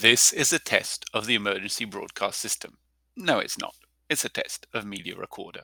This is a test of the emergency broadcast system. No, it's not. It's a test of Media Recorder.